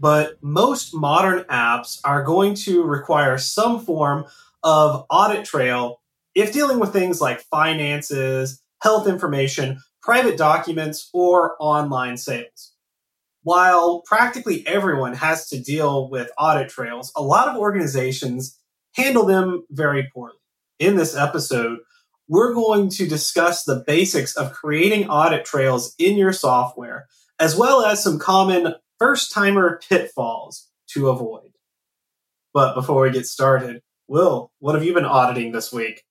but most modern apps are going to require some form of audit trail if dealing with things like finances, health information, private documents, or online sales. While practically everyone has to deal with audit trails, a lot of organizations handle them very poorly. In this episode, we're going to discuss the basics of creating audit trails in your software, as well as some common first timer pitfalls to avoid. But before we get started, Will, what have you been auditing this week?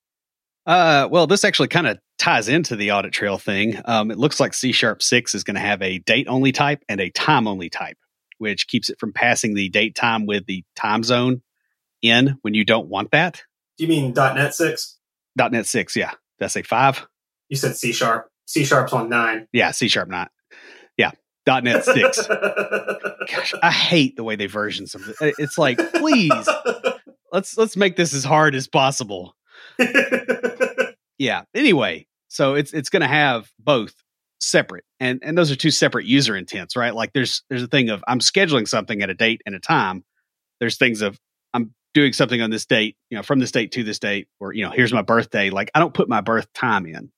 Uh, well, this actually kind of ties into the audit trail thing. Um, it looks like C Sharp 6 is going to have a date only type and a time only type, which keeps it from passing the date time with the time zone in when you don't want that. Do you mean .NET 6? .NET 6, yeah. Did I say 5? You said C Sharp. C Sharp's on 9. Yeah, C Sharp not. Yeah, .NET 6. Gosh, I hate the way they version something. It's like, please, let's let's make this as hard as possible. yeah. Anyway, so it's it's going to have both separate, and and those are two separate user intents, right? Like there's there's a thing of I'm scheduling something at a date and a time. There's things of I'm doing something on this date, you know, from this date to this date, or you know, here's my birthday. Like I don't put my birth time in,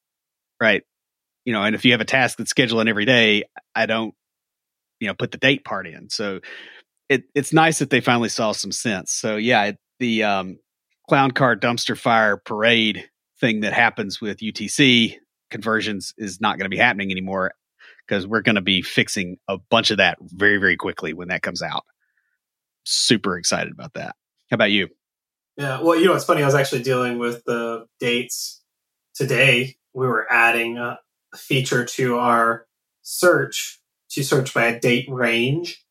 right? You know, and if you have a task that's scheduling every day, I don't you know put the date part in. So it it's nice that they finally saw some sense. So yeah, the um, clown car dumpster fire parade thing that happens with UTC conversions is not going to be happening anymore because we're going to be fixing a bunch of that very very quickly when that comes out. Super excited about that. How about you? Yeah, well, you know, it's funny. I was actually dealing with the dates today. We were adding a feature to our search to search by a date range.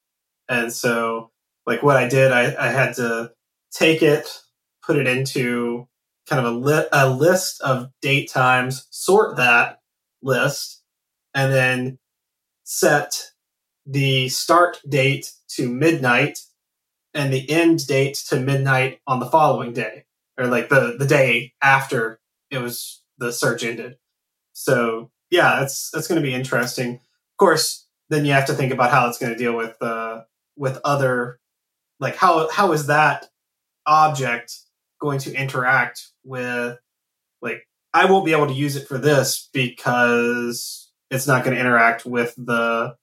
And so, like, what I did, I, I had to take it, put it into kind of a, li- a list of date times, sort that list, and then set the start date to midnight and the end date to midnight on the following day, or like the, the day after it was the search ended. So yeah, that's that's going to be interesting. Of course, then you have to think about how it's going to deal with uh, with other like how how is that object going to interact with like I won't be able to use it for this because it's not going to interact with the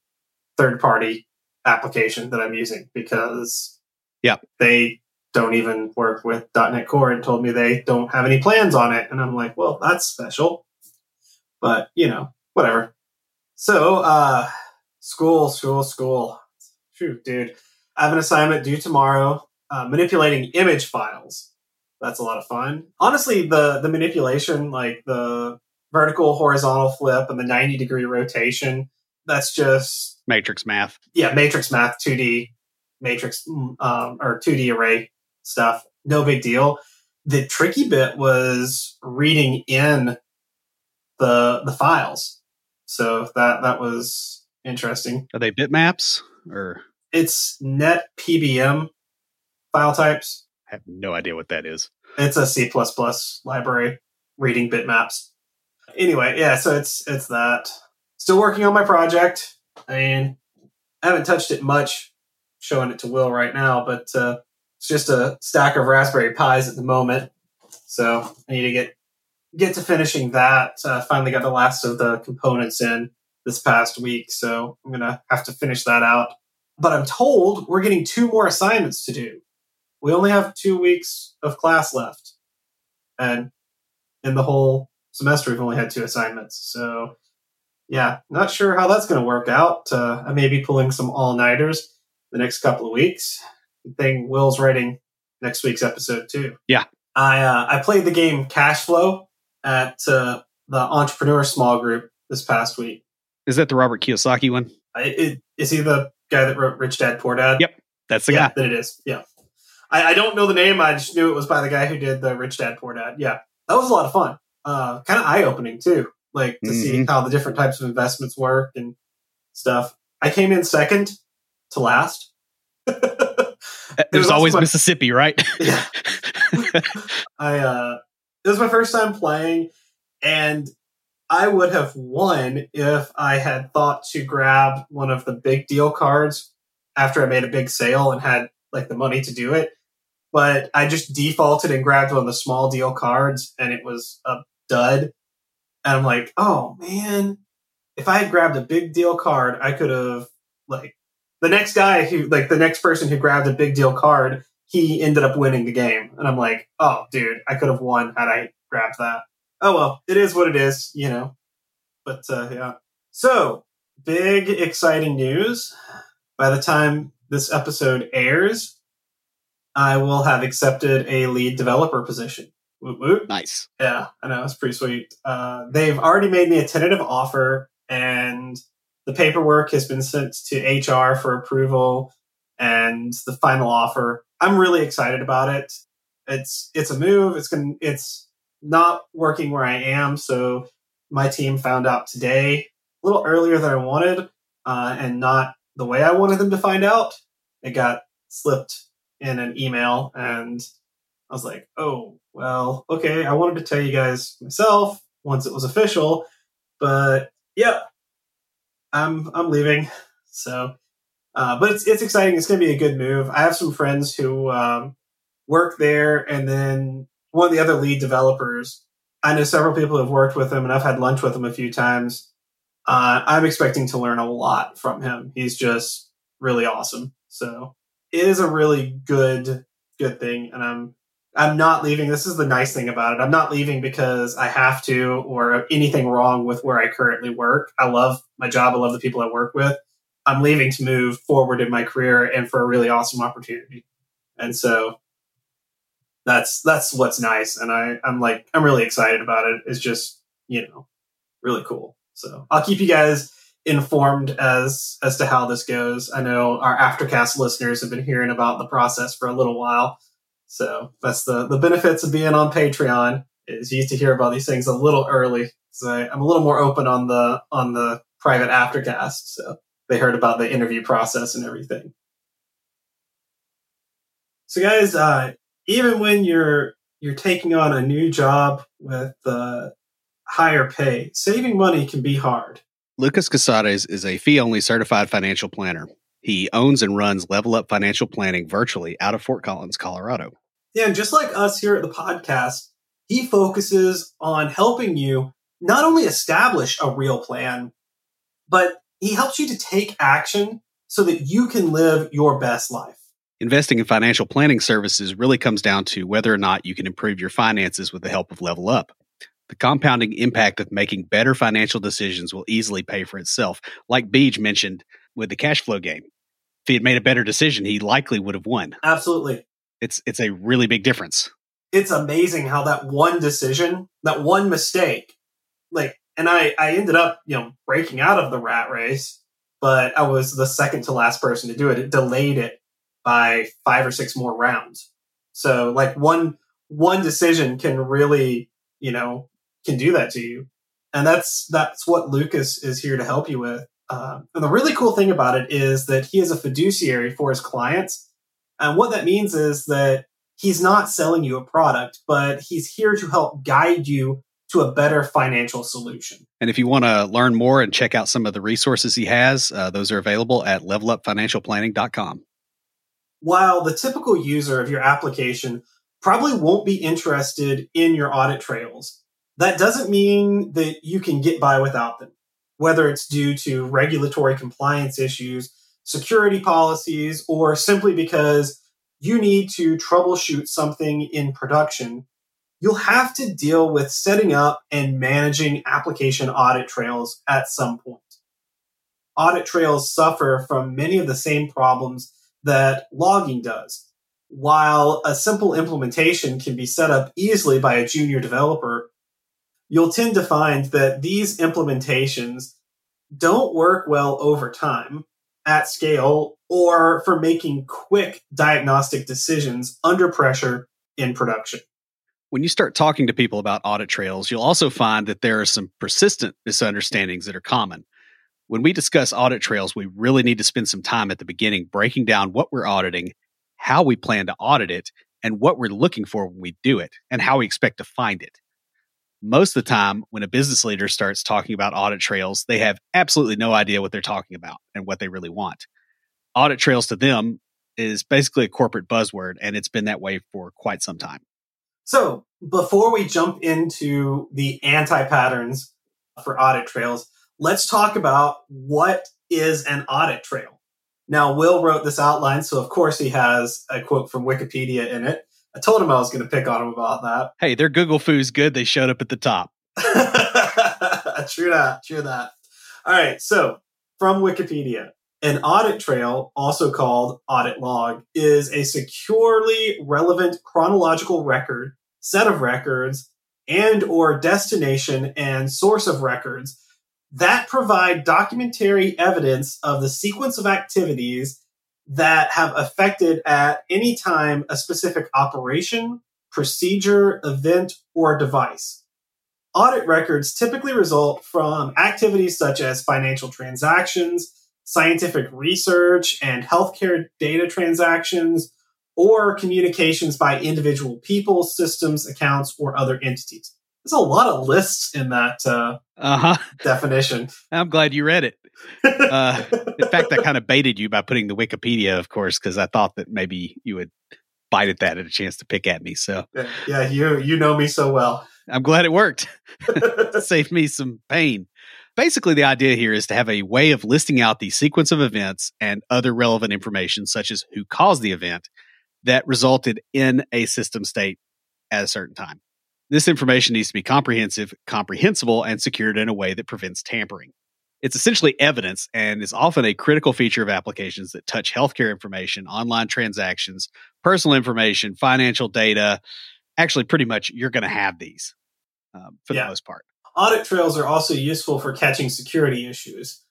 third party application that I'm using because yeah. they don't even work with .NET Core and told me they don't have any plans on it and I'm like well that's special. But you know whatever. So uh School, school, school. Shoot, dude. I have an assignment due tomorrow. Uh, manipulating image files. That's a lot of fun. Honestly, the the manipulation, like the vertical, horizontal flip, and the ninety degree rotation, that's just matrix math. Yeah, matrix math, two D matrix mm, um, or two D array stuff. No big deal. The tricky bit was reading in the the files. So that that was interesting. Are they bitmaps or? It's net PBM file types. I have no idea what that is. It's a C plus library reading bitmaps. Anyway, yeah, so it's it's that. Still working on my project. I mean, I haven't touched it much, showing it to Will right now, but uh, it's just a stack of Raspberry Pis at the moment. So I need to get get to finishing that. Uh, finally got the last of the components in this past week, so I'm gonna have to finish that out. But I'm told we're getting two more assignments to do. We only have two weeks of class left, and in the whole semester, we've only had two assignments. So, yeah, not sure how that's going to work out. Uh, I may be pulling some all nighters the next couple of weeks. Good thing Will's writing next week's episode too. Yeah, I uh, I played the game Cash Flow at uh, the Entrepreneur Small Group this past week, is that the Robert Kiyosaki one? It, is he the guy that wrote Rich Dad Poor Dad? Yep. That's the yeah, guy. That it is. Yeah. I, I don't know the name. I just knew it was by the guy who did the Rich Dad Poor Dad. Yeah. That was a lot of fun. Uh, kind of eye opening too. Like to see Mhm. how the different types of investments work and stuff. I came in second to last. There's was always my- Mississippi, right? Yeah. I uh it was my first time playing and I would have won if I had thought to grab one of the big deal cards after I made a big sale and had like the money to do it. But I just defaulted and grabbed one of the small deal cards and it was a dud. And I'm like, oh man, if I had grabbed a big deal card, I could have like the next guy who like the next person who grabbed a big deal card he ended up winning the game. And I'm like, oh, dude, I could have won had I grabbed that. Oh, well, it is what it is, you know. But uh, yeah. So, big, exciting news. By the time this episode airs, I will have accepted a lead developer position. Woot. nice. Yeah, I know. It's pretty sweet. Uh, they've already made me a tentative offer, and the paperwork has been sent to HR for approval and the final offer. I'm really excited about it. It's it's a move. It's gonna it's not working where I am, so my team found out today, a little earlier than I wanted, uh, and not the way I wanted them to find out. It got slipped in an email, and I was like, oh, well, okay. I wanted to tell you guys myself once it was official, but yeah, I'm I'm leaving. So, uh, but it's it's exciting. It's going to be a good move. I have some friends who um, work there, and then one of the other lead developers. I know several people who've worked with him, and I've had lunch with him a few times. Uh, I'm expecting to learn a lot from him. He's just really awesome. So it is a really good good thing, and I'm I'm not leaving. This is the nice thing about it. I'm not leaving because I have to or anything wrong with where I currently work. I love my job. I love the people I work with. I'm leaving to move forward in my career and for a really awesome opportunity. And so that's that's what's nice. And I, I'm like I'm really excited about it. It's just, you know, really cool. So I'll keep you guys informed as as to how this goes. I know our aftercast listeners have been hearing about the process for a little while. So that's the the benefits of being on Patreon is you get to hear about these things a little early. So I'm a little more open on the on the private aftercast. So they heard about the interview process and everything. So guys, uh, even when you're you're taking on a new job with uh, higher pay, saving money can be hard. Lucas Casades is a fee only certified financial planner. He owns and runs Level Up Financial Planning virtually out of Fort Collins, Colorado. Yeah, and just like us here at the podcast, he focuses on helping you not only establish a real plan, but he helps you to take action so that you can live your best life. Investing in financial planning services really comes down to whether or not you can improve your finances with the help of Level Up. The compounding impact of making better financial decisions will easily pay for itself. Like Beej mentioned with the cash flow game. If he had made a better decision, he likely would have won. Absolutely. It's it's a really big difference. It's amazing how that one decision, that one mistake, like, and I, I ended up, you know, breaking out of the rat race, but I was the second to last person to do it. It delayed it by five or six more rounds. So like one, one decision can really, you know, can do that to you. And that's, that's what Lucas is here to help you with. Um, and the really cool thing about it is that he is a fiduciary for his clients. And what that means is that he's not selling you a product, but he's here to help guide you to a better financial solution. And if you want to learn more and check out some of the resources he has, uh, those are available at levelupfinancialplanning.com. While the typical user of your application probably won't be interested in your audit trails, that doesn't mean that you can get by without them, whether it's due to regulatory compliance issues, security policies, or simply because you need to troubleshoot something in production. You'll have to deal with setting up and managing application audit trails at some point. Audit trails suffer from many of the same problems that logging does. While a simple implementation can be set up easily by a junior developer, you'll tend to find that these implementations don't work well over time. at scale or for making quick diagnostic decisions under pressure in production. When you start talking to people about audit trails, you'll also find that there are some persistent misunderstandings that are common. When we discuss audit trails, we really need to spend some time at the beginning breaking down what we're auditing, how we plan to audit it, and what we're looking for when we do it, and how we expect to find it. Most of the time, when a business leader starts talking about audit trails, they have absolutely no idea what they're talking about and what they really want. Audit trails to them is basically a corporate buzzword, and it's been that way for quite some time. So, before we jump into the anti patterns for audit trails, let's talk about what is an audit trail. Now, Will wrote this outline, so of course he has a quote from Wikipedia in it. I told him I was going to pick on him about that. Hey, their Google Foo's good. They showed up at the top. true that. True that. All right. So, from Wikipedia, an audit trail, also called audit log, is a securely relevant chronological record, set of records, and or destination and source of records that provide documentary evidence of the sequence of activities that have affected at any time a specific operation, procedure, event, or device. Audit records typically result from activities such as financial transactions, scientific research, and healthcare data transactions, or communications by individual people, systems, accounts, or other entities. There's a lot of lists in that uh, uh-huh. definition. I'm glad you read it. Uh, in fact, I kind of baited you by putting the Wikipedia, of course, because I thought that maybe you would bite at that at a chance to pick at me. So yeah, yeah you you know me so well. I'm glad it worked. Saved me some pain. Basically, the idea here is to have a way of listing out the sequence of events and other relevant information, such as who caused the event, that resulted in a system state at a certain time. This information needs to be comprehensive, comprehensible, and secured in a way that prevents tampering. It's essentially evidence and is often a critical feature of applications that touch healthcare information, online transactions, personal information, financial data. Actually, pretty much you're going to have these um, for yeah. the most part. Audit trails are also useful for catching security issues.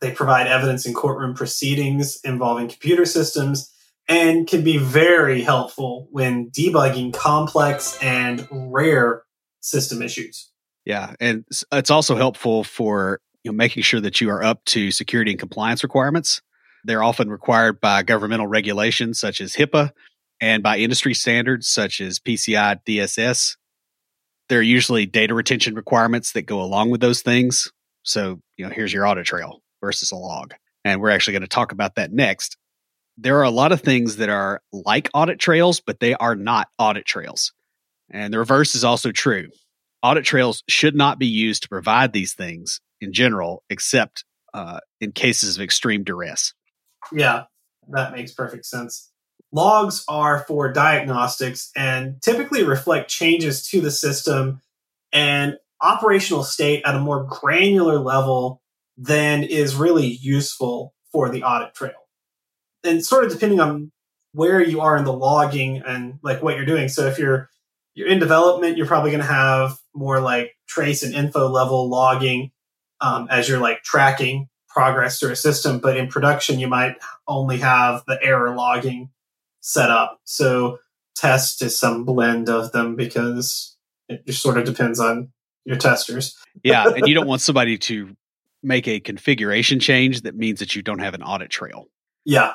They provide evidence in courtroom proceedings involving computer systems and can be very helpful when debugging complex and rare system issues. Yeah, and it's also helpful for you know making sure that you are up to security and compliance requirements. They're often required by governmental regulations such as HIPAA and by industry standards such as PCI DSS. There are usually data retention requirements that go along with those things. So, you know, here's your audit trail versus a log. And we're actually going to talk about that next there are a lot of things that are like audit trails, but they are not audit trails. And the reverse is also true. Audit trails should not be used to provide these things in general, except uh, in cases of extreme duress. Yeah, that makes perfect sense. Logs are for diagnostics and typically reflect changes to the system and operational state at a more granular level than is really useful for the audit trail and sort of depending on where you are in the logging and like what you're doing. So if you're you're in development, you're probably going to have more like trace and info level logging um, as you're like tracking progress through a system. But in production, you might only have the error logging set up. So test is some blend of them because it just sort of depends on your testers. yeah, and you don't want somebody to make a configuration change that means that you don't have an audit trail. Yeah,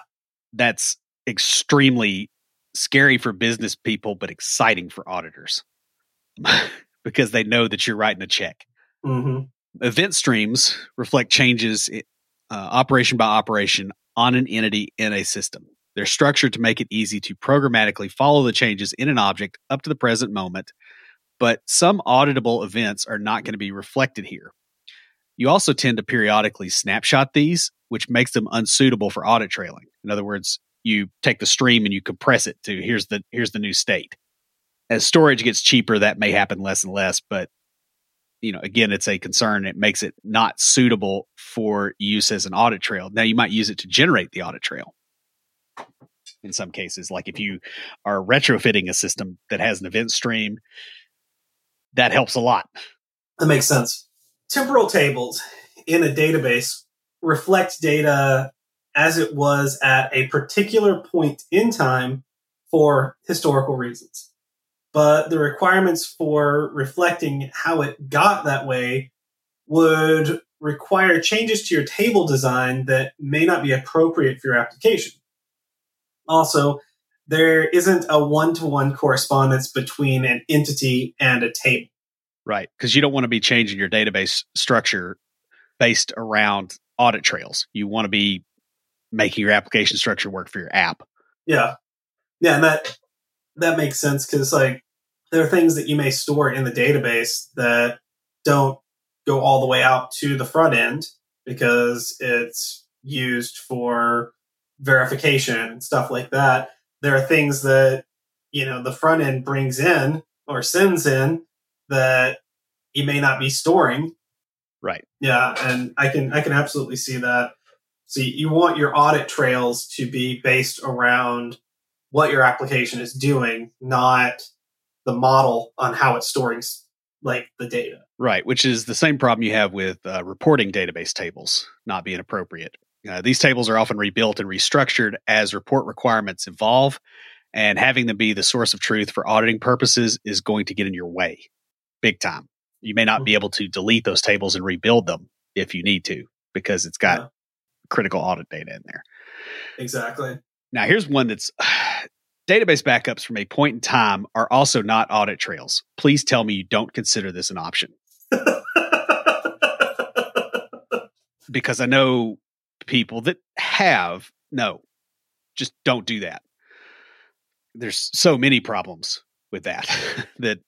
that's extremely scary for business people, but exciting for auditors because they know that you're writing a check. Mm-hmm. Event streams reflect changes uh, operation by operation on an entity in a system. They're structured to make it easy to programmatically follow the changes in an object up to the present moment, but some auditable events are not going to be reflected here. You also tend to periodically snapshot these, which makes them unsuitable for audit trailing. In other words, you take the stream and you compress it to here's the here's the new state. As storage gets cheaper, that may happen less and less, but you know, again, it's a concern. It makes it not suitable for use as an audit trail. Now, you might use it to generate the audit trail in some cases. Like if you are retrofitting a system that has an event stream, that helps a lot. That makes sense. Temporal tables in a database reflect data as it was at a particular point in time for historical reasons. But the requirements for reflecting how it got that way would require changes to your table design that may not be appropriate for your application. Also, there isn't a one to one correspondence between an entity and a table. Right. Because you don't want to be changing your database structure based around audit trails. You want to be making your application structure work for your app. Yeah. Yeah. And that, that makes sense because like there are things that you may store in the database that don't go all the way out to the front end because it's used for verification and stuff like that. There are things that, you know, the front end brings in or sends in that you may not be storing. Right. Yeah, and I can I can absolutely see that. So you want your audit trails to be based around what your application is doing, not the model on how it's storing like the data. Right, which is the same problem you have with uh, reporting database tables not being appropriate. Uh, these tables are often rebuilt and restructured as report requirements evolve, and having them be the source of truth for auditing purposes is going to get in your way big time. You may not be mm-hmm. able to delete those tables and rebuild them if you need to because it's got yeah. critical audit data in there. Exactly. Now, here's one that's database backups from a point in time are also not audit trails. Please tell me you don't consider this an option. because I know people that have. No, just don't do that. There's so many problems with that that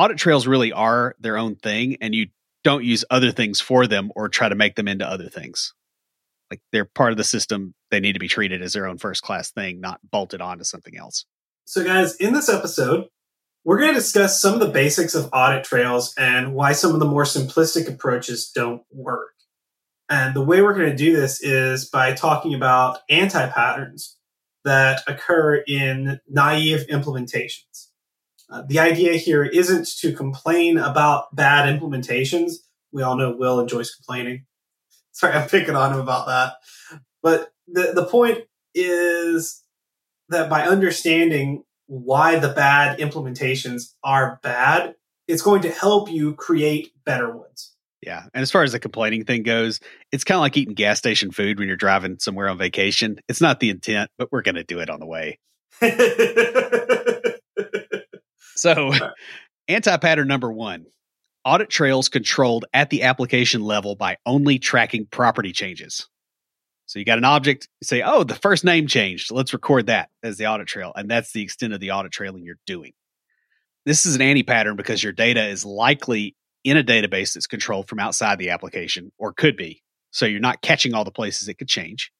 audit trails really are their own thing and you don't use other things for them or try to make them into other things. Like they're part of the system. They need to be treated as their own first class thing, not bolted onto something else. So, guys, in this episode, we're going to discuss some of the basics of audit trails and why some of the more simplistic approaches don't work. And the way we're going to do this is by talking about anti patterns that occur in naive implementations. Uh, the idea here isn't to complain about bad implementations. We all know Will enjoys complaining. Sorry, I'm picking on him about that. But the, the point is that by understanding why the bad implementations are bad, it's going to help you create better ones. Yeah. And as far as the complaining thing goes, it's kind of like eating gas station food when you're driving somewhere on vacation. It's not the intent, but we're going to do it on the way. so, anti pattern number one audit trails controlled at the application level by only tracking property changes. So, you got an object, you say, oh, the first name changed. Let's record that as the audit trail. And that's the extent of the audit trailing you're doing. This is an anti pattern because your data is likely in a database that's controlled from outside the application or could be. So you're not catching all the places it could change.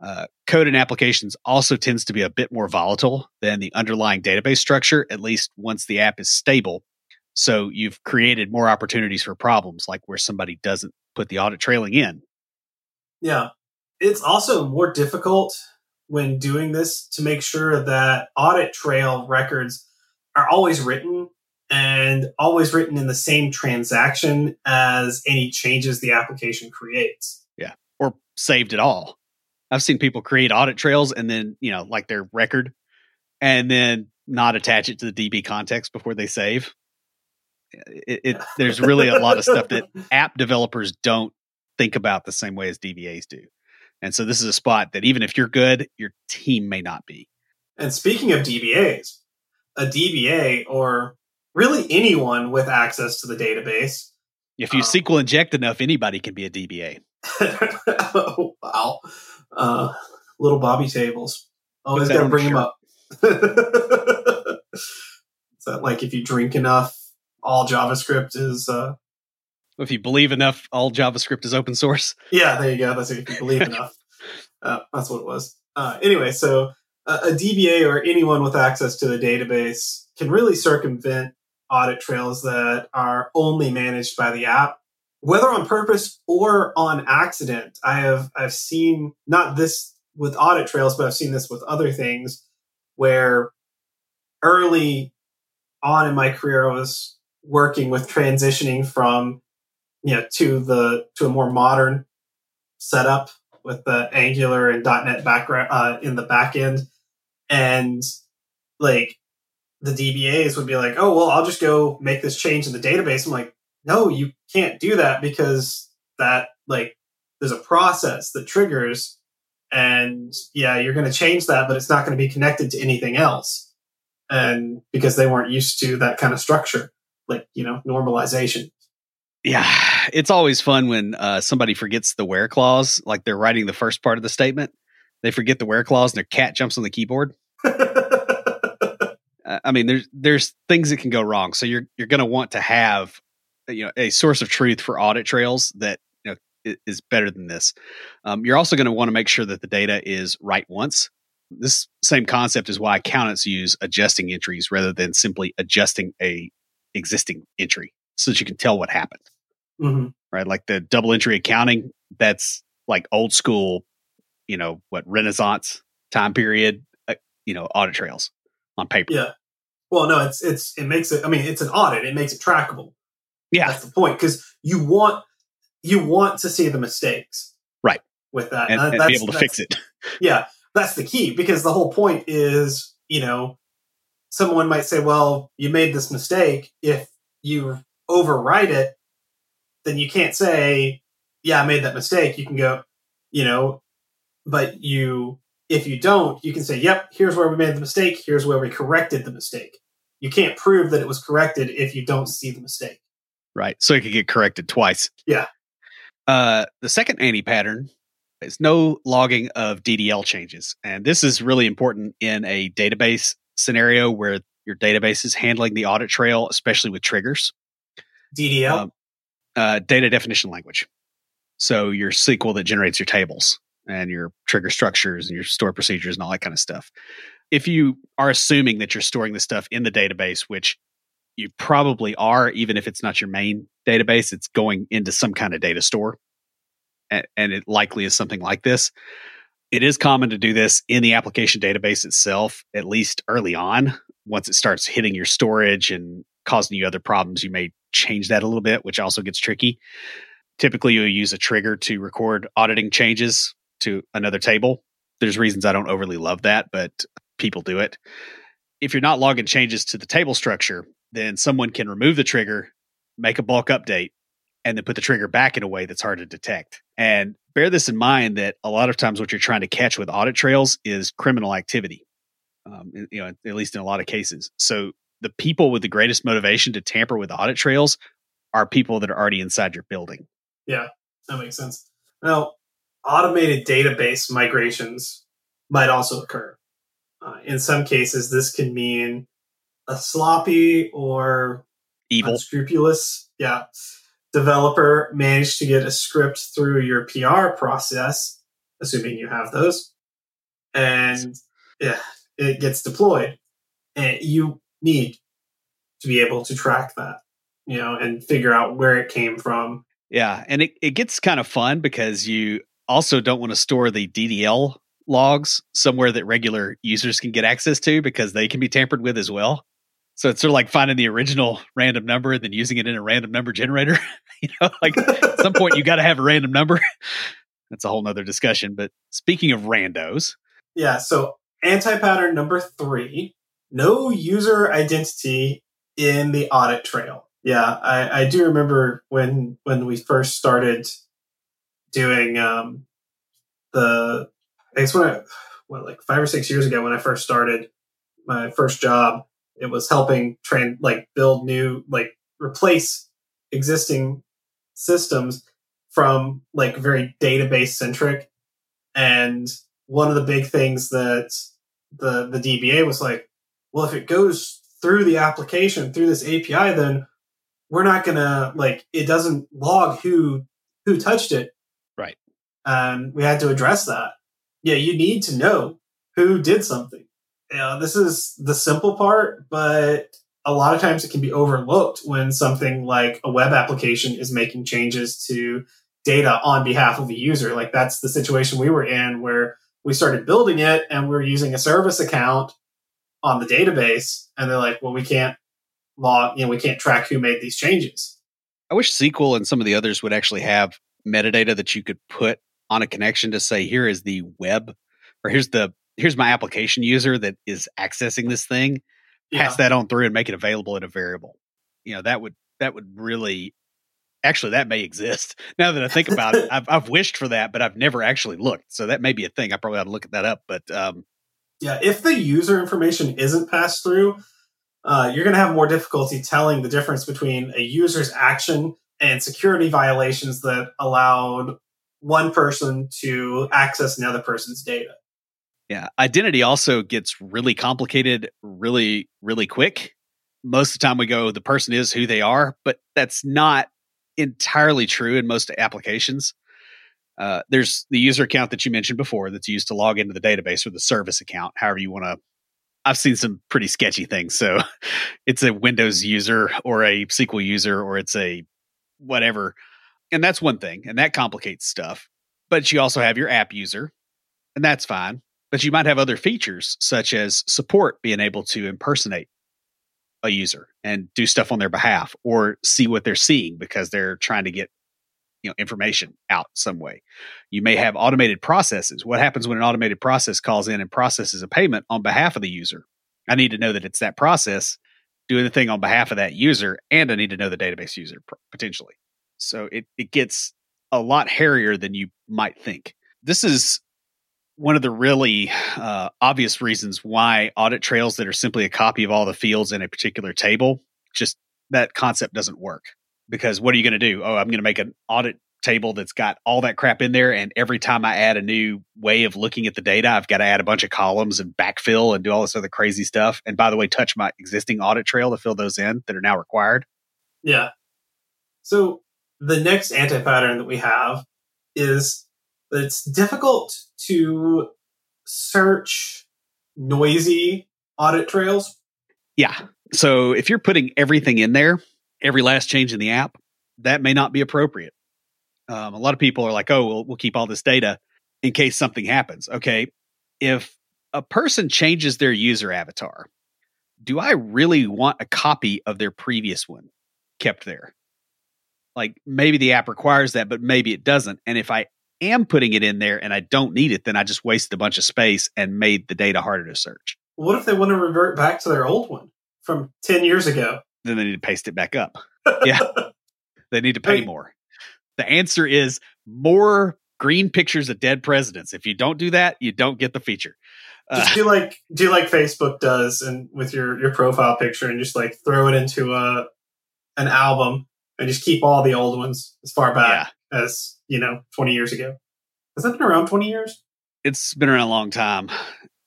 Uh, code in applications also tends to be a bit more volatile than the underlying database structure, at least once the app is stable. So you've created more opportunities for problems, like where somebody doesn't put the audit trailing in. Yeah. It's also more difficult when doing this to make sure that audit trail records are always written and always written in the same transaction as any changes the application creates. Yeah. Or saved at all. I've seen people create audit trails and then, you know, like their record and then not attach it to the DB context before they save. It, it there's really a lot of stuff that app developers don't think about the same way as DBAs do. And so this is a spot that even if you're good, your team may not be. And speaking of DBAs, a DBA or really anyone with access to the database. If you um, SQL inject enough, anybody can be a DBA. oh, wow. Uh, little Bobby tables. Always got to bring them up. Is that like if you drink enough, all JavaScript is. Uh, if you believe enough, all JavaScript is open source. Yeah, there you go. That's. If you believe enough. Uh, that's what it was. Uh, anyway, so uh, a DBA or anyone with access to the database can really circumvent audit trails that are only managed by the app whether on purpose or on accident i have i've seen not this with audit trails but i've seen this with other things where early on in my career i was working with transitioning from you know to the to a more modern setup with the Angular and .NET background uh, in the back end, and like the DBAs would be like, "Oh, well, I'll just go make this change in the database." I'm like, "No, you can't do that because that like there's a process that triggers, and yeah, you're going to change that, but it's not going to be connected to anything else." And because they weren't used to that kind of structure, like you know, normalization. Yeah, it's always fun when uh, somebody forgets the where clause, like they're writing the first part of the statement. They forget the where clause, and their cat jumps on the keyboard. I mean, there's there's things that can go wrong. So you're you're going to want to have you know a source of truth for audit trails that you know is better than this. Um, you're also going to want to make sure that the data is right once. This same concept is why accountants use adjusting entries rather than simply adjusting a existing entry, so that you can tell what happened. Mm-hmm. Right, like the double entry accounting. That's like old school, you know, what Renaissance time period, uh, you know, audit trails on paper. Yeah. Well, no, it's it's it makes it. I mean, it's an audit. It makes it trackable. Yeah, that's the point because you want you want to see the mistakes, right? With that, and, and be able to fix it. Yeah, that's the key because the whole point is, you know, someone might say, "Well, you made this mistake." If you override it, then you can't say, "Yeah, I made that mistake." You can go, you know, but you if you don't, you can say, yep, here's where we made the mistake. Here's where we corrected the mistake. You can't prove that it was corrected if you don't see the mistake. Right. So it could get corrected twice. Yeah. Uh, the second anti pattern is no logging of DDL changes. And this is really important in a database scenario where your database is handling the audit trail, especially with triggers. DDL? Um, uh, data definition language. So your SQL that generates your tables and your trigger structures and your store procedures and all that kind of stuff. If you are assuming that you're storing the stuff in the database, which you probably are, even if it's not your main database, it's going into some kind of data store. And, and it likely is something like this. It is common to do this in the application database itself, at least early on. Once it starts hitting your storage and causing you other problems, you may change that a little bit, which also gets tricky. Typically, you'll use a trigger to record auditing changes to another table. There's reasons I don't overly love that, but people do it. If you're not logging changes to the table structure, then someone can remove the trigger, make a bulk update, and then put the trigger back in a way that's hard to detect. And bear this in mind that a lot of times what you're trying to catch with audit trails is criminal activity. Um, you know, at least in a lot of cases. So the people with the greatest motivation to tamper with audit trails are people that are already inside your building. Yeah, that makes sense. Now, automated database migrations might also occur. Uh, in some cases, this can mean a sloppy or evil, unscrupulous, yeah, developer managed to get a script through your PR process, assuming you have those, and yeah, it gets deployed, and you need to be able to track that, you know, and figure out where it came from. Yeah, and it, it gets kind of fun because you also don't want to store the DDL logs somewhere that regular users can get access to because they can be tampered with as well. So it's sort of like finding the original random number and then using it in a random number generator. you know, like at some point you got to have a random number. That's a whole nother discussion. But speaking of randos. Yeah. So anti pattern number three no user identity in the audit trail. Yeah. I, I do remember when, when we first started doing um, the I guess when I what like five or six years ago when I first started my first job, it was helping train like build new like replace existing systems from like very database centric. And one of the big things that the the DBA was like, well, if it goes through the application through this API, then we're not gonna like it doesn't log who who touched it Right. and we had to address that. Yeah, you need to know who did something. You know, this is the simple part, but a lot of times it can be overlooked when something like a web application is making changes to data on behalf of a user. Like that's the situation we were in where we started building it and we are using a service account on the database and they're like, well, we can't log, you know, we can't track who made these changes. I wish SQL and some of the others would actually have metadata that you could put on a connection to say, here is the web or here's the here's my application user that is accessing this thing, yeah. pass that on through and make it available in a variable. You know, that would that would really actually that may exist. Now that I think about it, I've I've wished for that, but I've never actually looked. So that may be a thing. I probably ought to look at that up. But um yeah, if the user information isn't passed through, uh, you're going to have more difficulty telling the difference between a user's action and security violations that allowed one person to access another person's data. Yeah, identity also gets really complicated really, really quick. Most of the time, we go, the person is who they are, but that's not entirely true in most applications. Uh, there's the user account that you mentioned before that's used to log into the database or the service account, however you want to. I've seen some pretty sketchy things. So it's a Windows user or a SQL user or it's a whatever. And that's one thing, and that complicates stuff. But you also have your app user, and that's fine. But you might have other features such as support being able to impersonate a user and do stuff on their behalf or see what they're seeing because they're trying to get you know information out some way. You may have automated processes. What happens when an automated process calls in and processes a payment on behalf of the user? I need to know that it's that process doing the thing on behalf of that user and I need to know the database user potentially. So it it gets a lot hairier than you might think. This is one of the really uh, obvious reasons why audit trails that are simply a copy of all the fields in a particular table just that concept doesn't work. Because what are you going to do? Oh i'm going to make an audit table that's got all that crap in there and every time i add a new way of looking at the data i've got to add a bunch of columns and backfill and do all this other crazy stuff. And by the way touch my existing audit trail to fill those in that are now required. Yeah. So the next anti pattern that we have is that it's difficult to search noisy audit trails. Yeah. So if you're putting everything in there, every last change in the app, that may not be appropriate. Um, a lot of people are like, oh, we'll, we'll keep all this data in case something happens. Okay. If a person changes their user avatar, do I really want a copy of their previous one kept there? Like maybe the app requires that, but maybe it doesn't. And if I am putting it in there and I don't need it, then I just wasted a bunch of space and made the data harder to search. What if they want to revert back to their old one from 10 years ago? Then they need to paste it back up. yeah. They need to pay more. The answer is more green pictures of dead presidents. If you don't do that, you don't get the feature. Just uh, do like do like Facebook does and with your your profile picture and just like throw it into a an album and just keep all the old ones as far back yeah. as you know 20 years ago. Has that been around 20 years? It's been around a long time.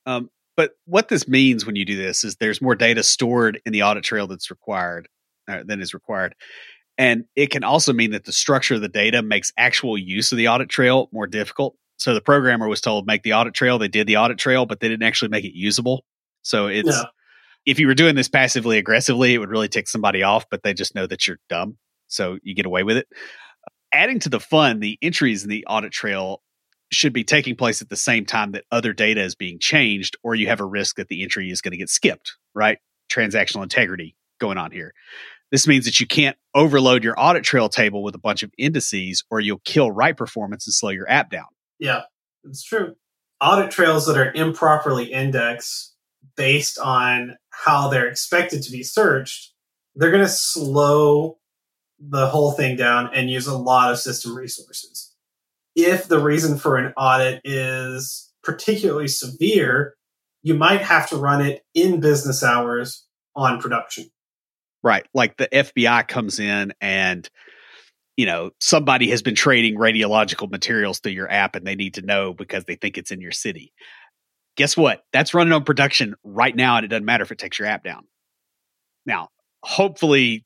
Um, but what this means when you do this is there's more data stored in the audit trail that's required uh, than is required. And it can also mean that the structure of the data makes actual use of the audit trail more difficult. So the programmer was told make the audit trail. They did the audit trail but they didn't actually make it usable. So it's yeah. if you were doing this passively aggressively it would really tick somebody off but they just know that you're dumb. So you get away with it. Adding to the fun, the entries in the audit trail should be taking place at the same time that other data is being changed, or you have a risk that the entry is going to get skipped, right? Transactional integrity going on here. This means that you can't overload your audit trail table with a bunch of indices, or you'll kill write performance and slow your app down. Yeah, it's true. Audit trails that are improperly indexed based on how they're expected to be searched, they're going to slow the whole thing down and use a lot of system resources. If the reason for an audit is particularly severe, you might have to run it in business hours on production. Right. Like the FBI comes in and you know, somebody has been trading radiological materials through your app and they need to know because they think it's in your city. Guess what? That's running on production right now and it doesn't matter if it takes your app down. Now, hopefully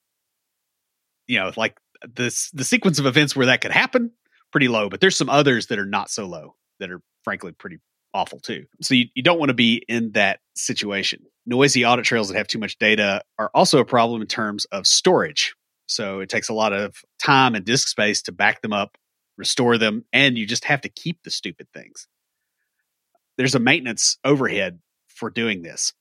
you know, like this the sequence of events where that could happen, pretty low. But there's some others that are not so low that are frankly pretty awful too. So you, you don't want to be in that situation. Noisy audit trails that have too much data are also a problem in terms of storage. So it takes a lot of time and disk space to back them up, restore them, and you just have to keep the stupid things. There's a maintenance overhead for doing this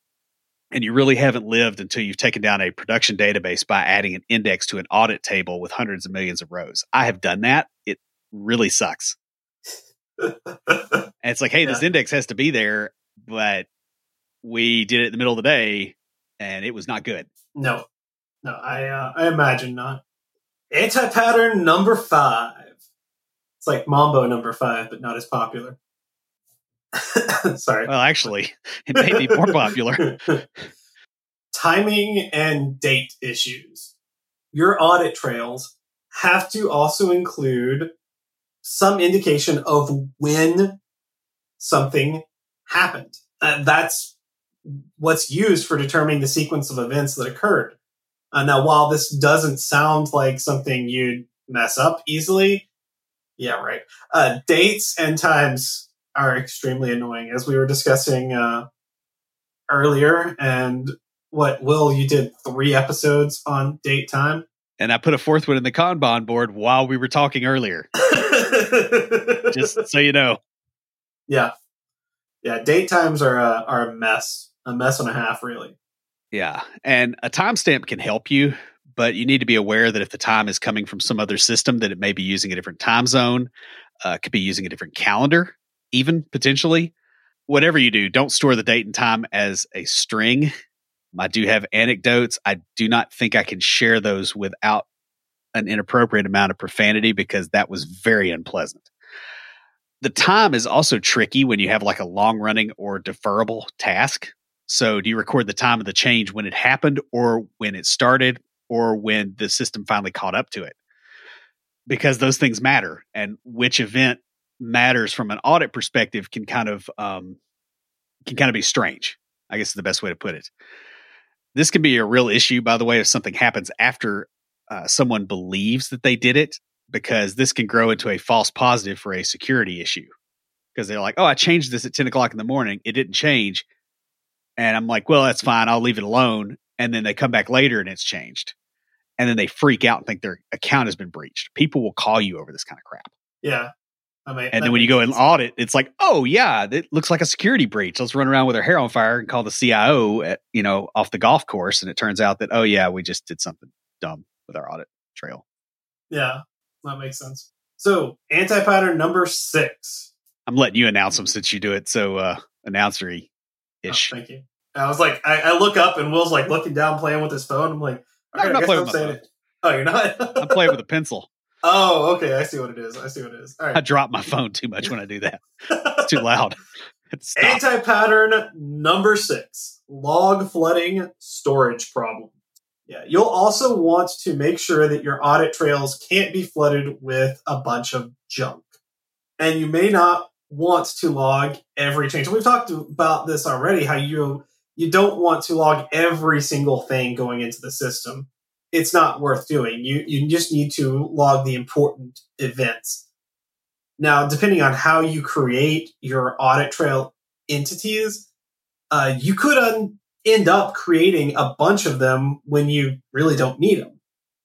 and you really haven't lived until you've taken down a production database by adding an index to an audit table with hundreds of millions of rows. I have done that. It really sucks. and it's like, hey, this index has to be there, but we did it in the middle of the day and it was not good. No, no, I uh, I imagine not. Anti pattern number five. It's like Mambo number five, but not as popular. Sorry. Well, actually, it may be more popular. Timing and date issues. Your audit trails have to also include some indication of when something happened. Uh, that's what's used for determining the sequence of events that occurred. Uh, now, while this doesn't sound like something you'd mess up easily, yeah, right. Uh, dates and times are extremely annoying, as we were discussing uh, earlier. And what, Will, you did three episodes on date time. And I put a fourth one in the Kanban board while we were talking earlier, just so you know. yeah, yeah. Date times are a, are a mess, a mess and a half, really. Yeah. And a timestamp can help you, but you need to be aware that if the time is coming from some other system, that it may be using a different time zone, uh, could be using a different calendar, even potentially. Whatever you do, don't store the date and time as a string. I do have anecdotes. I do not think I can share those without an inappropriate amount of profanity because that was very unpleasant. The time is also tricky when you have like a long running or deferrable task. So, do you record the time of the change when it happened or when it started or when the system finally caught up to it? Because those things matter, and which event matters from an audit perspective can kind of um, can kind of be strange. I guess is the best way to put it. This can be a real issue, by the way, if something happens after uh, someone believes that they did it, because this can grow into a false positive for a security issue. Because they're like, "Oh, I changed this at ten o'clock in the morning. It didn't change." And I'm like, well, that's fine. I'll leave it alone. And then they come back later and it's changed. And then they freak out and think their account has been breached. People will call you over this kind of crap. Yeah. I mean, And then when you go and audit, it's like, oh yeah, it looks like a security breach. Let's run around with our hair on fire and call the CIO at, you know, off the golf course. And it turns out that, oh yeah, we just did something dumb with our audit trail. yeah, that makes sense. So, anti pattern number six. I'm letting you announce them since you do it so uh announcery Oh, ish. thank you. I was like, I, I look up and Will's like looking down, playing with his phone. I'm like, No, I'm not playing I'm with my phone. it. Oh, you're not. I'm playing with a pencil. Oh, okay. I see what it is. I see what it is. All I right. drop my phone too much when I do that. It's too loud. Anti pattern number six log flooding storage problem. Yeah, you'll also want to make sure that your audit trails can't be flooded with a bunch of junk. And you may not want to log every change. We've talked about this already how you you don't want to log every single thing going into the system. It's not worth doing. You you just need to log the important events. Now, depending on how you create your audit trail entities, uh, you could un- end up creating a bunch of them when you really don't need them.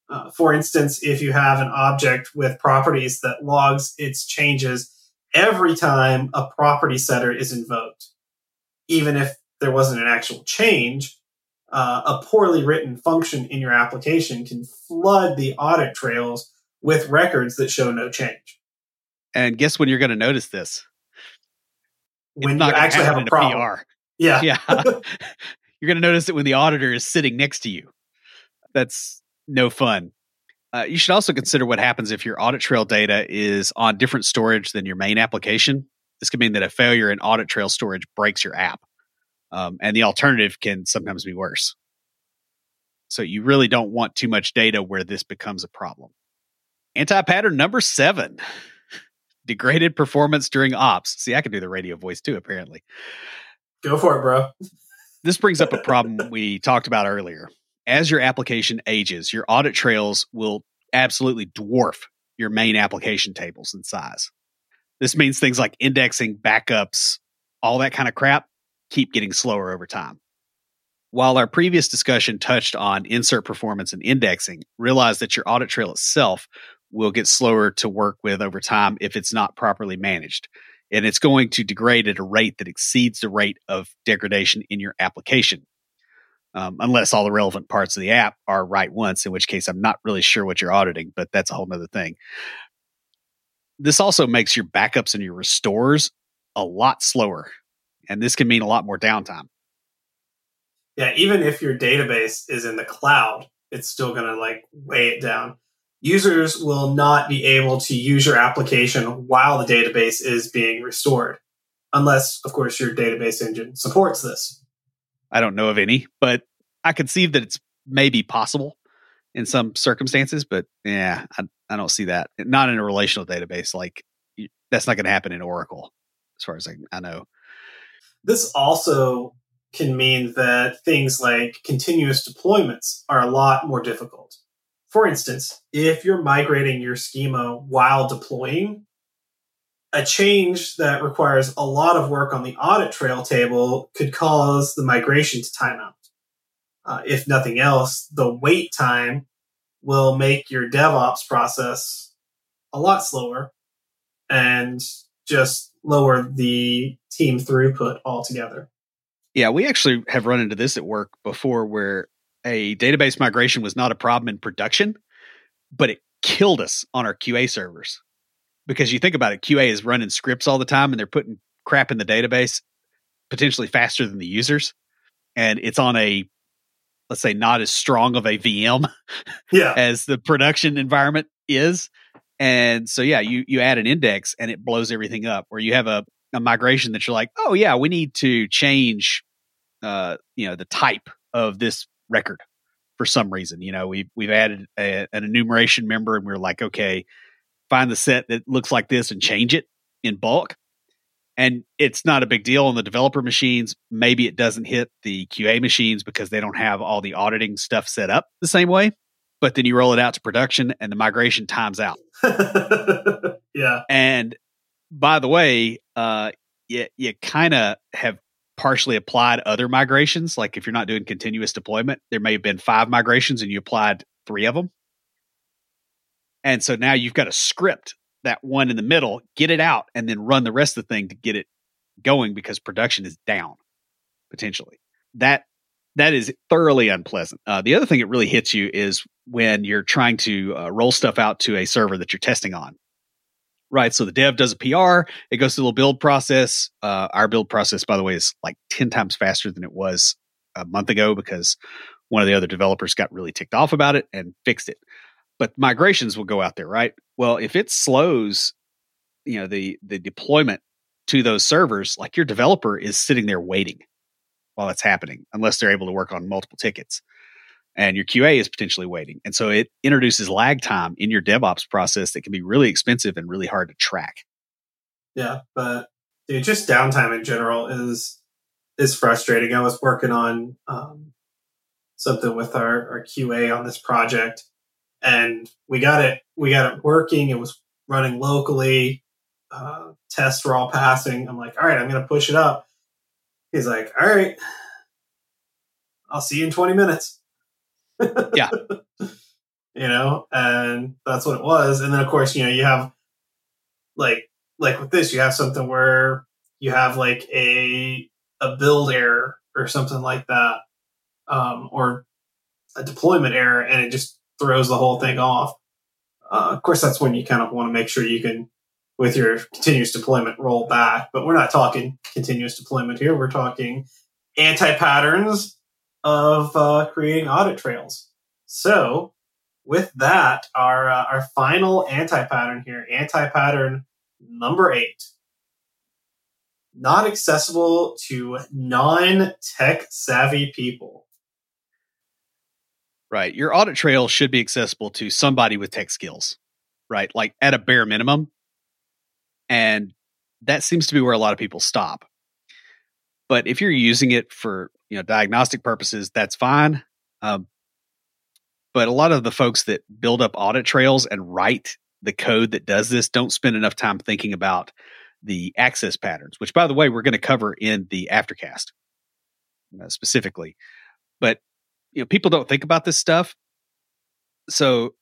Uh, for instance, if you have an object with properties that logs its changes every time a property setter is invoked, even if there wasn't an actual change, uh, a poorly written function in your application can flood the audit trails with records that show no change. And guess when you're going to notice this? When you actually have a problem. PR. Yeah. Yeah. you're going to notice it when the auditor is sitting next to you. That's no fun. Uh, you should also consider what happens if your audit trail data is on different storage than your main application. This could mean that a failure in audit trail storage breaks your app. Um, and the alternative can sometimes be worse. So you really don't want too much data where this becomes a problem. Anti pattern number seven degraded performance during ops. See, I can do the radio voice too, apparently. Go for it, bro. This brings up a problem we talked about earlier. As your application ages, your audit trails will absolutely dwarf your main application tables in size. This means things like indexing, backups, all that kind of crap keep getting slower over time. While our previous discussion touched on insert performance and indexing, realize that your audit trail itself will get slower to work with over time if it's not properly managed. And it's going to degrade at a rate that exceeds the rate of degradation in your application. Um, unless all the relevant parts of the app are right once, in which case I'm not really sure what you're auditing, but that's a whole nother thing. this also makes your backups and your restores a lot slower. And this can mean a lot more downtime. Yeah, even if your database is in the cloud, it's still going to like weigh it down. Users will not be able to use your application while the database is being restored, unless, of course, your database engine supports this. I don't know of any, but I see that it's maybe possible in some circumstances, but yeah, I, I don't see that. Not in a relational database. Like that's not going to happen in Oracle, as far as I, I know. This also can mean that things like continuous deployments are a lot more difficult. For instance, if you're migrating your schema while deploying, a change that requires a lot of work on the audit trail table could cause the migration to timeout. Uh, if nothing else, the wait time will make your DevOps process a lot slower and just lower the team throughput altogether. Yeah, we actually have run into this at work before where a database migration was not a problem in production, but it killed us on our QA servers. Because you think about it, QA is running scripts all the time and they're putting crap in the database potentially faster than the users. And it's on a let's say not as strong of a VM yeah. as the production environment is. And so yeah, you you add an index and it blows everything up. Or you have a, a migration that you're like, oh yeah, we need to change uh, you know, the type of this record for some reason. You know, we've we've added a, an enumeration member and we're like, okay, find the set that looks like this and change it in bulk and it's not a big deal on the developer machines. Maybe it doesn't hit the QA machines because they don't have all the auditing stuff set up the same way. But then you roll it out to production and the migration times out. yeah. And by the way, uh, you, you kind of have partially applied other migrations. Like if you're not doing continuous deployment, there may have been five migrations and you applied three of them. And so now you've got a script that one in the middle, get it out, and then run the rest of the thing to get it going because production is down potentially. That that is thoroughly unpleasant. Uh, the other thing that really hits you is when you're trying to uh, roll stuff out to a server that you're testing on. Right. So the dev does a PR, it goes through little build process. Uh, our build process, by the way, is like 10 times faster than it was a month ago because one of the other developers got really ticked off about it and fixed it but migrations will go out there, right? Well, if it slows, you know, the the deployment to those servers, like your developer is sitting there waiting while it's happening, unless they're able to work on multiple tickets. And your QA is potentially waiting. And so it introduces lag time in your DevOps process that can be really expensive and really hard to track. Yeah, but dude, just downtime in general is is frustrating. I was working on um, something with our, our QA on this project and we got it we got it working it was running locally uh, tests were all passing i'm like all right i'm gonna push it up he's like all right i'll see you in 20 minutes yeah you know and that's what it was and then of course you know you have like like with this you have something where you have like a a build error or something like that um, or a deployment error and it just throws the whole thing off. Uh, of course, that's when you kind of want to make sure you can, with your continuous deployment, roll back. But we're not talking continuous deployment here. We're talking anti patterns of uh, creating audit trails. So, with that, our uh, our final anti pattern here, anti pattern number eight, not accessible to non tech savvy people. Right. Your audit trail should be accessible to somebody with tech skills, right? Like at a bare minimum. And that seems to be where a lot of people stop. But if you're using it for, you know, diagnostic purposes, that's fine. Um, but a lot of the folks that build up audit trails and write the code that does this don't spend enough time thinking about the access patterns, which, by the way, we're going to cover in the aftercast uh, specifically. But you know people don't think about this stuff so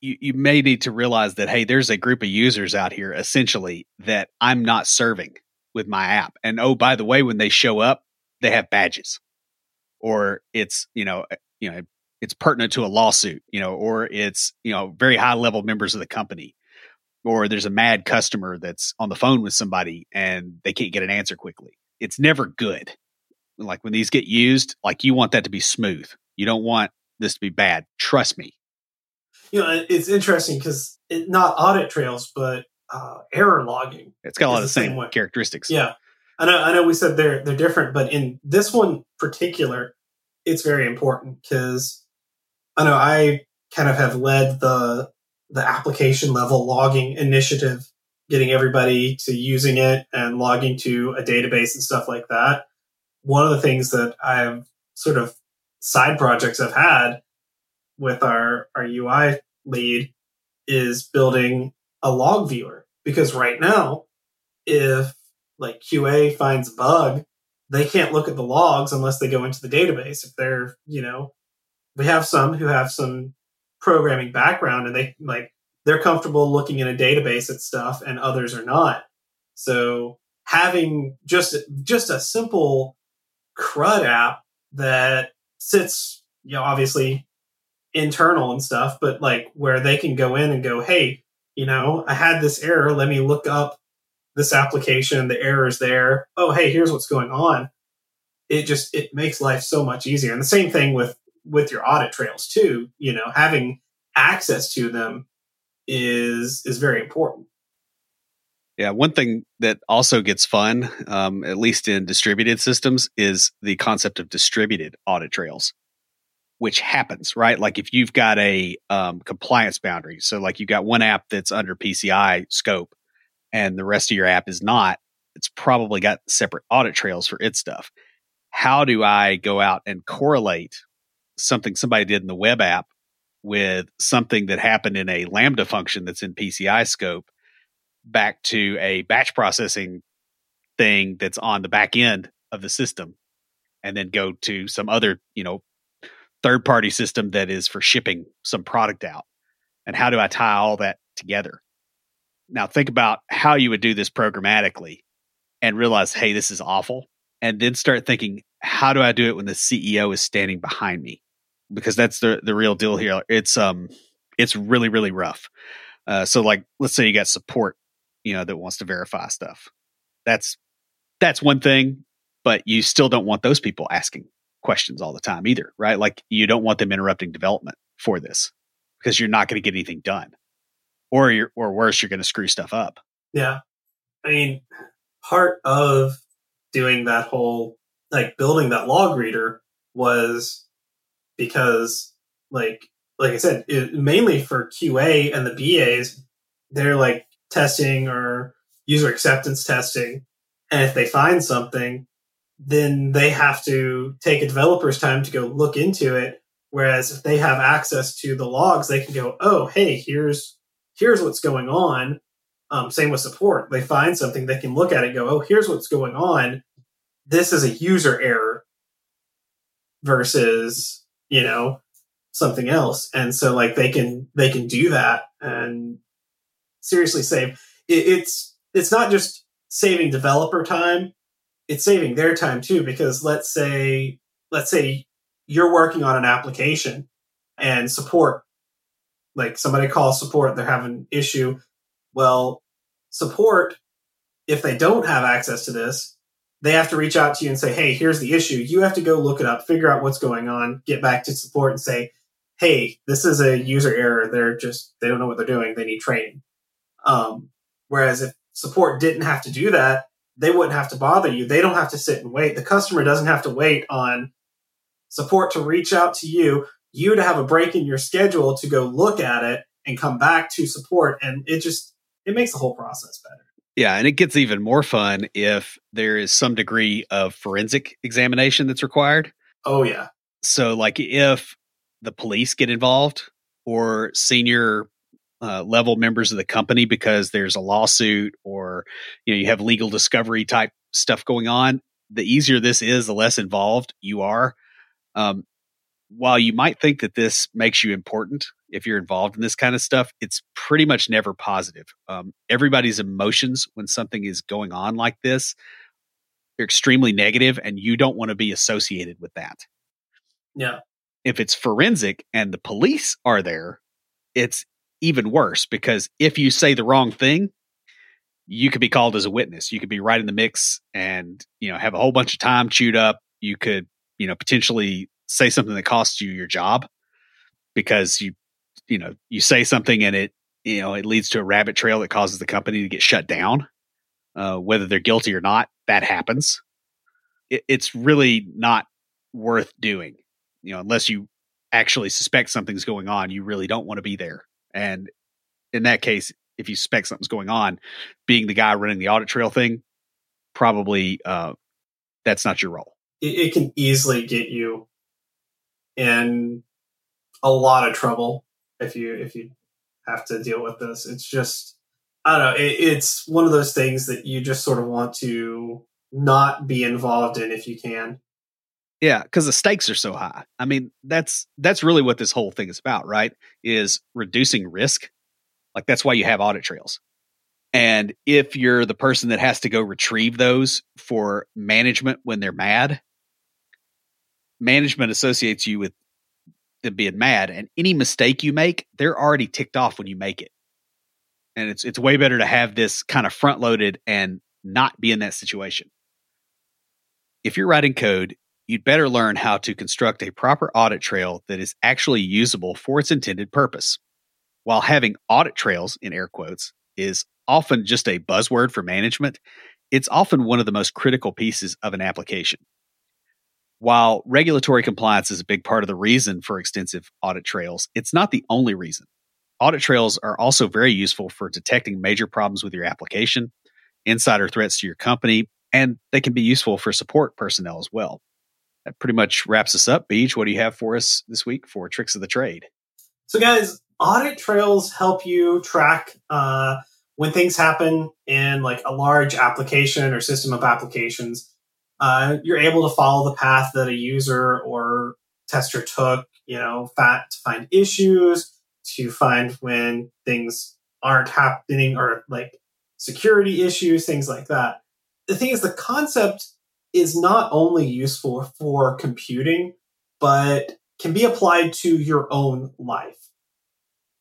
you, you may need to realize that hey there's a group of users out here essentially that i'm not serving with my app and oh by the way when they show up they have badges or it's you know eh, you know it's pertinent to a lawsuit you know or it's you know very high level members of the company or there's a mad customer that's on the phone with somebody and they can't get an answer quickly. It's never good. Like when these get used, like you want that to be smooth. You don't want this to be bad. Trust me. You know, it's interesting because it, not audit trails, but uh, error logging. It's got a lot of the same, same characteristics. Yeah, I know. I know. We said they're they're different, but in this one particular, it's very important because I know I kind of have led the the application level logging initiative, getting everybody to using it and logging to a database and stuff like that. One of the things that I've sort of side projects I've had with our, our UI lead is building a log viewer because right now, if like QA finds a bug, they can't look at the logs unless they go into the database. If they're, you know, we have some who have some programming background and they like they're comfortable looking in a database at stuff and others are not. So having just just a simple CRUD app that sits, you know, obviously internal and stuff, but like where they can go in and go, hey, you know, I had this error. Let me look up this application. The error is there. Oh, hey, here's what's going on. It just it makes life so much easier. And the same thing with with your audit trails too. You know, having access to them is is very important. Yeah, one thing that also gets fun, um, at least in distributed systems, is the concept of distributed audit trails, which happens, right? Like if you've got a um, compliance boundary, so like you've got one app that's under PCI scope and the rest of your app is not, it's probably got separate audit trails for its stuff. How do I go out and correlate something somebody did in the web app with something that happened in a Lambda function that's in PCI scope back to a batch processing thing that's on the back end of the system and then go to some other, you know, third party system that is for shipping some product out. And how do I tie all that together? Now think about how you would do this programmatically and realize, hey, this is awful. And then start thinking, how do I do it when the CEO is standing behind me? because that's the the real deal here. It's um it's really really rough. Uh, so like let's say you got support, you know, that wants to verify stuff. That's that's one thing, but you still don't want those people asking questions all the time either, right? Like you don't want them interrupting development for this because you're not going to get anything done. Or you're or worse, you're going to screw stuff up. Yeah. I mean, part of doing that whole like building that log reader was because like like I said, it, mainly for QA and the BAs, they're like testing or user acceptance testing, and if they find something, then they have to take a developer's time to go look into it. Whereas if they have access to the logs, they can go, "Oh, hey, here's here's what's going on." Um, same with support; they find something, they can look at it, go, "Oh, here's what's going on." This is a user error versus you know, something else. And so like they can they can do that and seriously save it, it's it's not just saving developer time, it's saving their time too, because let's say let's say you're working on an application and support like somebody calls support, they're having an issue. Well, support, if they don't have access to this, they have to reach out to you and say, hey, here's the issue. You have to go look it up, figure out what's going on, get back to support and say, hey, this is a user error. They're just, they don't know what they're doing. They need training. Um, whereas if support didn't have to do that, they wouldn't have to bother you. They don't have to sit and wait. The customer doesn't have to wait on support to reach out to you, you to have a break in your schedule to go look at it and come back to support. And it just, it makes the whole process better. Yeah, and it gets even more fun if there is some degree of forensic examination that's required. Oh yeah. So like if the police get involved or senior uh, level members of the company because there's a lawsuit or you know you have legal discovery type stuff going on, the easier this is, the less involved you are. Um, while you might think that this makes you important if you're involved in this kind of stuff, it's pretty much never positive. Um, everybody's emotions when something is going on like this are extremely negative, and you don't want to be associated with that. Yeah. If it's forensic and the police are there, it's even worse because if you say the wrong thing, you could be called as a witness. You could be right in the mix and, you know, have a whole bunch of time chewed up. You could, you know, potentially say something that costs you your job because you, you know, you say something and it, you know, it leads to a rabbit trail that causes the company to get shut down. Uh, whether they're guilty or not, that happens. It, it's really not worth doing, you know, unless you actually suspect something's going on. You really don't want to be there. And in that case, if you suspect something's going on, being the guy running the audit trail thing, probably uh, that's not your role. It, it can easily get you in a lot of trouble if you if you have to deal with this. It's just I don't know. It, it's one of those things that you just sort of want to not be involved in if you can. Yeah, because the stakes are so high. I mean, that's that's really what this whole thing is about, right? Is reducing risk. Like that's why you have audit trails. And if you're the person that has to go retrieve those for management when they're mad, management associates you with them being mad. And any mistake you make, they're already ticked off when you make it. And it's it's way better to have this kind of front loaded and not be in that situation. If you're writing code, you'd better learn how to construct a proper audit trail that is actually usable for its intended purpose. While having audit trails, in air quotes, is often just a buzzword for management, it's often one of the most critical pieces of an application. While regulatory compliance is a big part of the reason for extensive audit trails, it's not the only reason. Audit trails are also very useful for detecting major problems with your application, insider threats to your company, and they can be useful for support personnel as well that pretty much wraps us up. BJ, what do you have for us this week for tricks of the trade? So, guys, audit trails help you track uh, when things happen in like a large application or system of applications. Uh, you're able to follow the path that a user or tester took. You know, fat to find issues, to find when things aren't happening, or like security issues, things like that. The thing is, the concept is not only useful for computing, but can be applied to your own life.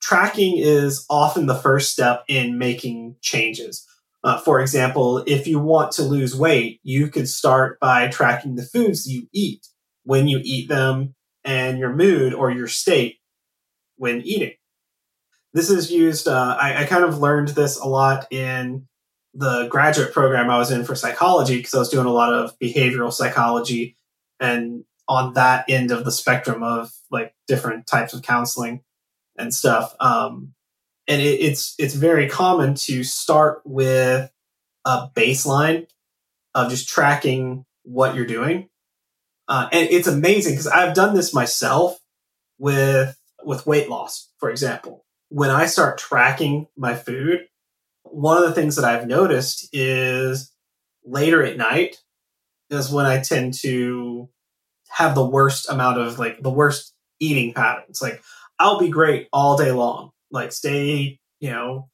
Tracking is often the first step in making changes. Uh, for example, if you want to lose weight, you could start by tracking the foods you eat, when you eat them, and your mood or your state when eating. This is used, uh, I, I kind of learned this a lot in the graduate program I was in for psychology because I was doing a lot of behavioral psychology and on that end of the spectrum of like different types of counseling and stuff. Um, and it, it's it's very common to start with a baseline of just tracking what you're doing, uh, and it's amazing because I've done this myself with with weight loss, for example. When I start tracking my food, one of the things that I've noticed is later at night is when I tend to have the worst amount of like the worst eating patterns. Like I'll be great all day long, like stay, you know,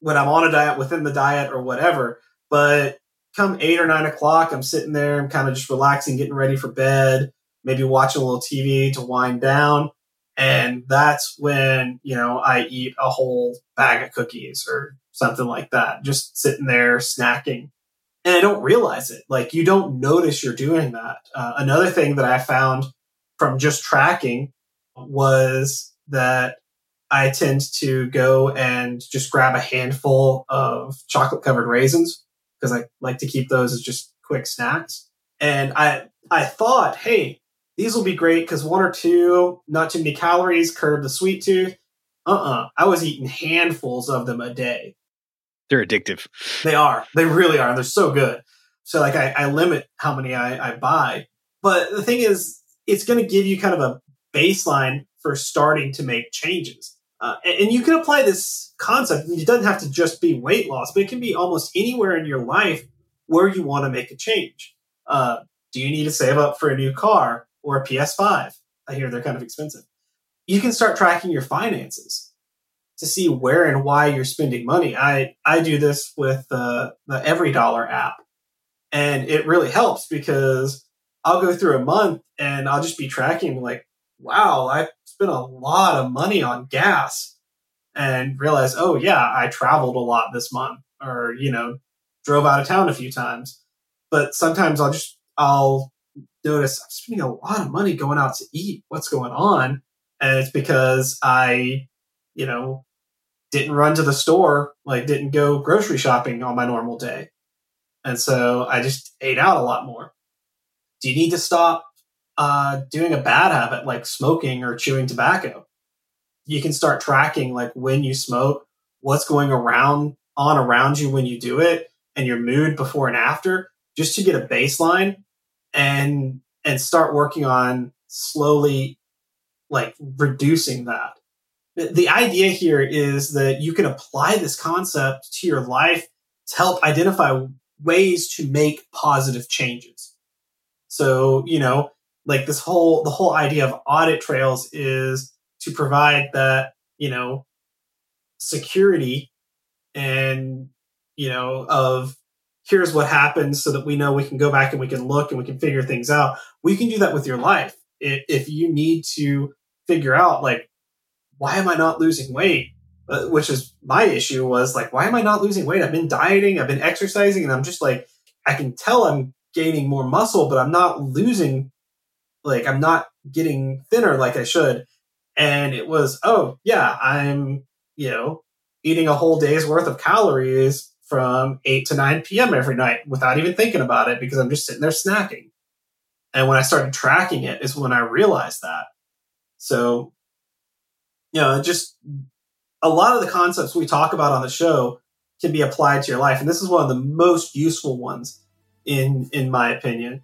when I'm on a diet within the diet or whatever. But come eight or nine o'clock, I'm sitting there, I'm kind of just relaxing, getting ready for bed, maybe watching a little TV to wind down. And that's when, you know, I eat a whole bag of cookies or something like that, just sitting there snacking. And I don't realize it. Like you don't notice you're doing that. Uh, another thing that I found from just tracking was that I tend to go and just grab a handful of chocolate covered raisins because I like to keep those as just quick snacks. And I I thought, hey, these will be great because one or two, not too many calories, curb the sweet tooth. Uh uh-uh. uh I was eating handfuls of them a day. They're addictive. They are. They really are. They're so good. So like I, I limit how many I, I buy. But the thing is, it's going to give you kind of a baseline for starting to make changes. Uh, and, you can apply this concept. It doesn't have to just be weight loss, but it can be almost anywhere in your life where you want to make a change. Uh, do you need to save up for a new car or a PS5? I hear they're kind of expensive. You can start tracking your finances to see where and why you're spending money. I I do this with the EveryDollar app, and it really helps because I'll go through a month and I'll just be tracking like, wow, I spent a lot of money on gas, and realize, oh yeah, I traveled a lot this month, or you know, drove out of town a few times. But sometimes I'll just I'll notice I'm spending a lot of money going out to eat. What's going on? And it's because I, you know, didn't run to the store, like didn't go grocery shopping on my normal day. And so I just ate out a lot more. Do you need to stop uh, doing a bad habit like smoking or chewing tobacco? You can start tracking like when you smoke, what's going around on around you when you do it, and your mood before and after, just to get a baseline and and start working on slowly like reducing that the idea here is that you can apply this concept to your life to help identify ways to make positive changes. So, you know, like this whole the whole idea of audit trails is to provide that, you know, security and, you know, of here's what happens so that we know we can go back and we can look and we can figure things out. We can do that with your life. If you need to figure out like why am I not losing weight? Uh, which is my issue was like, why am I not losing weight? I've been dieting, I've been exercising, and I'm just like, I can tell I'm gaining more muscle, but I'm not losing, like, I'm not getting thinner like I should. And it was, oh, yeah, I'm, you know, eating a whole day's worth of calories from 8 to 9 p.m. every night without even thinking about it because I'm just sitting there snacking. And when I started tracking it is when I realized that. So you know, just a lot of the concepts we talk about on the show can be applied to your life. And this is one of the most useful ones in, in my opinion.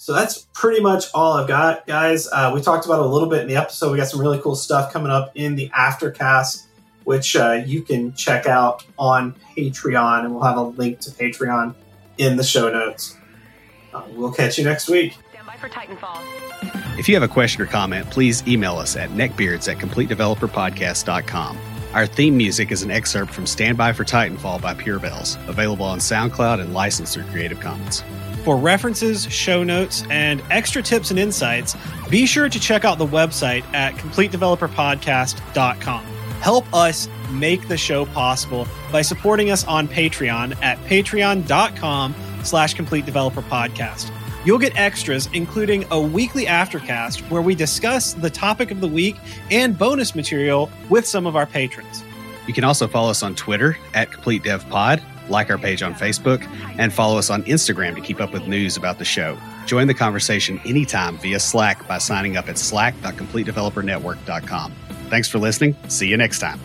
So that's pretty much all I've got, guys. Uh, we talked about it a little bit in the episode. We got some really cool stuff coming up in the aftercast, which uh, you can check out on Patreon, and we'll have a link to Patreon in the show notes. Uh, we'll catch you next week. Stand by for Titanfall. If you have a question or comment, please email us at neckbeards at completedeveloperpodcast.com. Our theme music is an excerpt from Stand By for Titanfall by Pure Bells, available on SoundCloud and licensed through Creative Commons. For references, show notes, and extra tips and insights, be sure to check out the website at completedeveloperpodcast.com. Help us make the show possible by supporting us on Patreon at patreon.com slash complete developer podcast. You'll get extras, including a weekly aftercast where we discuss the topic of the week and bonus material with some of our patrons. You can also follow us on Twitter at Complete Dev Pod, like our page on Facebook, and follow us on Instagram to keep up with news about the show. Join the conversation anytime via Slack by signing up at slack.completedevelopernetwork.com. Thanks for listening. See you next time.